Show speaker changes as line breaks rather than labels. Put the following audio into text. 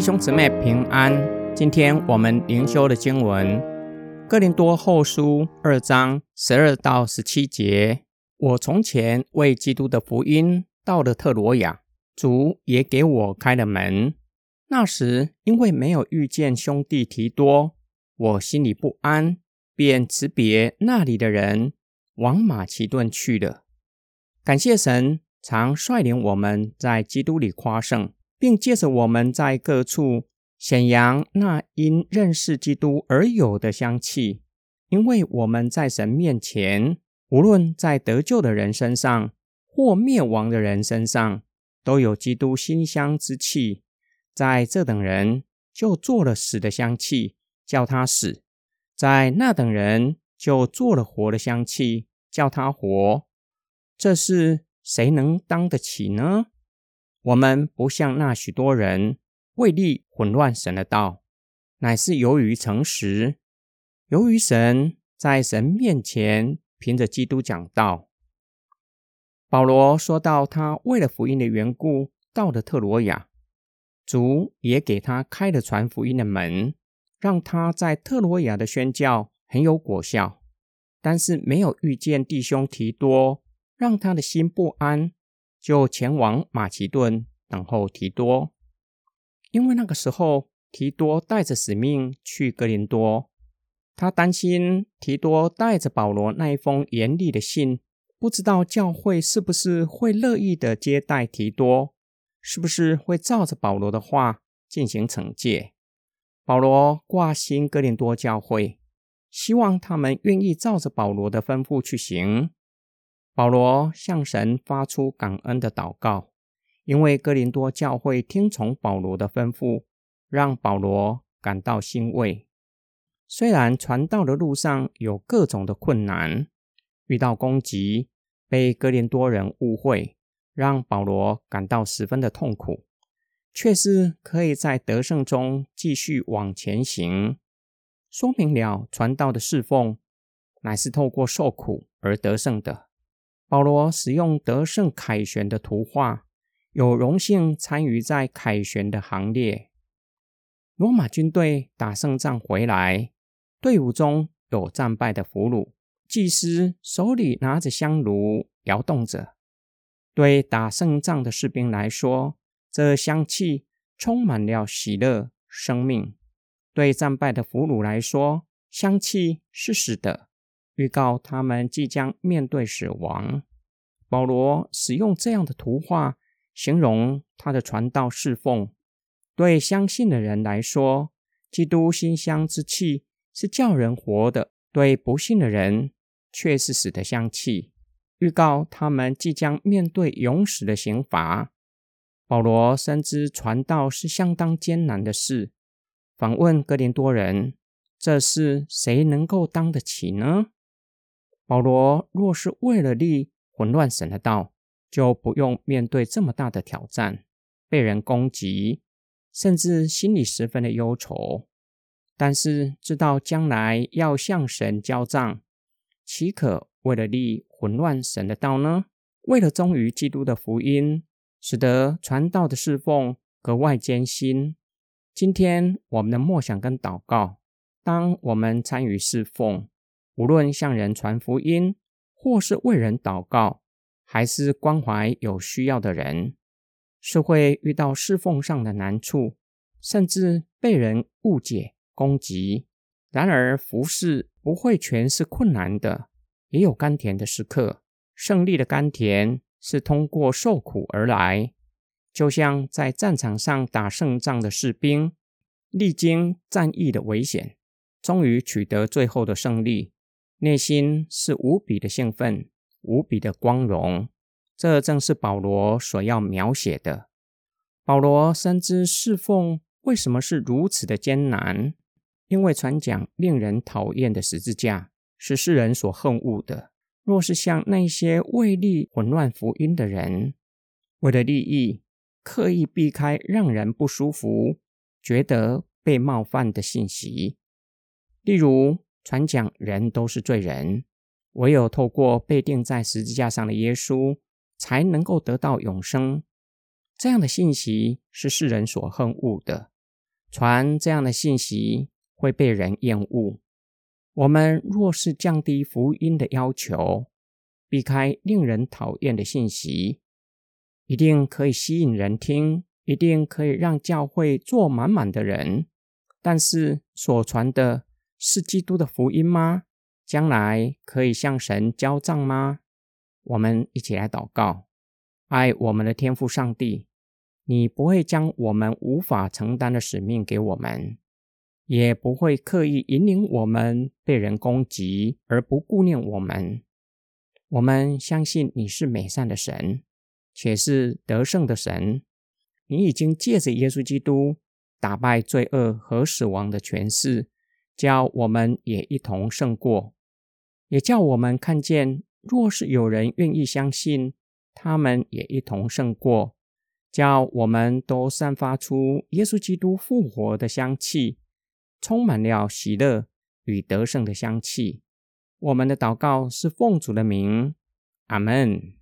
弟兄姊妹平安。今天我们灵修的经文《哥林多后书》二章十二到十七节。我从前为基督的福音到了特罗亚，主也给我开了门。那时因为没有遇见兄弟提多，我心里不安，便辞别那里的人，往马其顿去了。感谢神，常率领我们在基督里夸胜。并借着我们在各处显扬那因认识基督而有的香气，因为我们在神面前，无论在得救的人身上或灭亡的人身上，都有基督馨香之气。在这等人就做了死的香气，叫他死；在那等人就做了活的香气，叫他活。这是谁能当得起呢？我们不像那许多人为利混乱神的道，乃是由于诚实，由于神在神面前凭着基督讲道。保罗说到，他为了福音的缘故到了特罗亚，主也给他开了传福音的门，让他在特罗亚的宣教很有果效。但是没有遇见弟兄提多，让他的心不安。就前往马其顿等候提多，因为那个时候提多带着使命去格林多，他担心提多带着保罗那一封严厉的信，不知道教会是不是会乐意的接待提多，是不是会照着保罗的话进行惩戒。保罗挂心格林多教会，希望他们愿意照着保罗的吩咐去行。保罗向神发出感恩的祷告，因为哥林多教会听从保罗的吩咐，让保罗感到欣慰。虽然传道的路上有各种的困难，遇到攻击，被哥林多人误会，让保罗感到十分的痛苦，却是可以在得胜中继续往前行，说明了传道的侍奉乃是透过受苦而得胜的。保罗使用得胜凯旋的图画，有荣幸参与在凯旋的行列。罗马军队打胜仗回来，队伍中有战败的俘虏，祭司手里拿着香炉摇动着。对打胜仗的士兵来说，这香气充满了喜乐、生命；对战败的俘虏来说，香气是死的。预告他们即将面对死亡。保罗使用这样的图画形容他的传道侍奉。对相信的人来说，基督馨香之气是叫人活的；对不信的人，却是死的香气，预告他们即将面对永死的刑罚。保罗深知传道是相当艰难的事，访问哥林多人：这事谁能够当得起呢？保罗若是为了利混乱神的道，就不用面对这么大的挑战，被人攻击，甚至心里十分的忧愁。但是知道将来要向神交账，岂可为了利混乱神的道呢？为了忠于基督的福音，使得传道的侍奉格外艰辛。今天我们的默想跟祷告，当我们参与侍奉。无论向人传福音，或是为人祷告，还是关怀有需要的人，是会遇到侍奉上的难处，甚至被人误解、攻击。然而，服侍不会全是困难的，也有甘甜的时刻。胜利的甘甜是通过受苦而来，就像在战场上打胜仗的士兵，历经战役的危险，终于取得最后的胜利。内心是无比的兴奋，无比的光荣。这正是保罗所要描写的。保罗深知侍奉为什么是如此的艰难，因为传讲令人讨厌的十字架是世人所恨恶的。若是像那些为利混乱福音的人，为了利益刻意避开让人不舒服、觉得被冒犯的信息，例如。传讲人都是罪人，唯有透过被钉在十字架上的耶稣，才能够得到永生。这样的信息是世人所恨恶的。传这样的信息会被人厌恶。我们若是降低福音的要求，避开令人讨厌的信息，一定可以吸引人听，一定可以让教会坐满满的人。但是所传的是基督的福音吗？将来可以向神交账吗？我们一起来祷告，爱我们的天父上帝。你不会将我们无法承担的使命给我们，也不会刻意引领我们被人攻击而不顾念我们。我们相信你是美善的神，且是得胜的神。你已经借着耶稣基督打败罪恶和死亡的权势，叫我们也一同胜过，也叫我们看见，若是有人愿意相信，他们也一同胜过。叫我们都散发出耶稣基督复活的香气，充满了喜乐与得胜的香气。我们的祷告是奉主的名，阿门。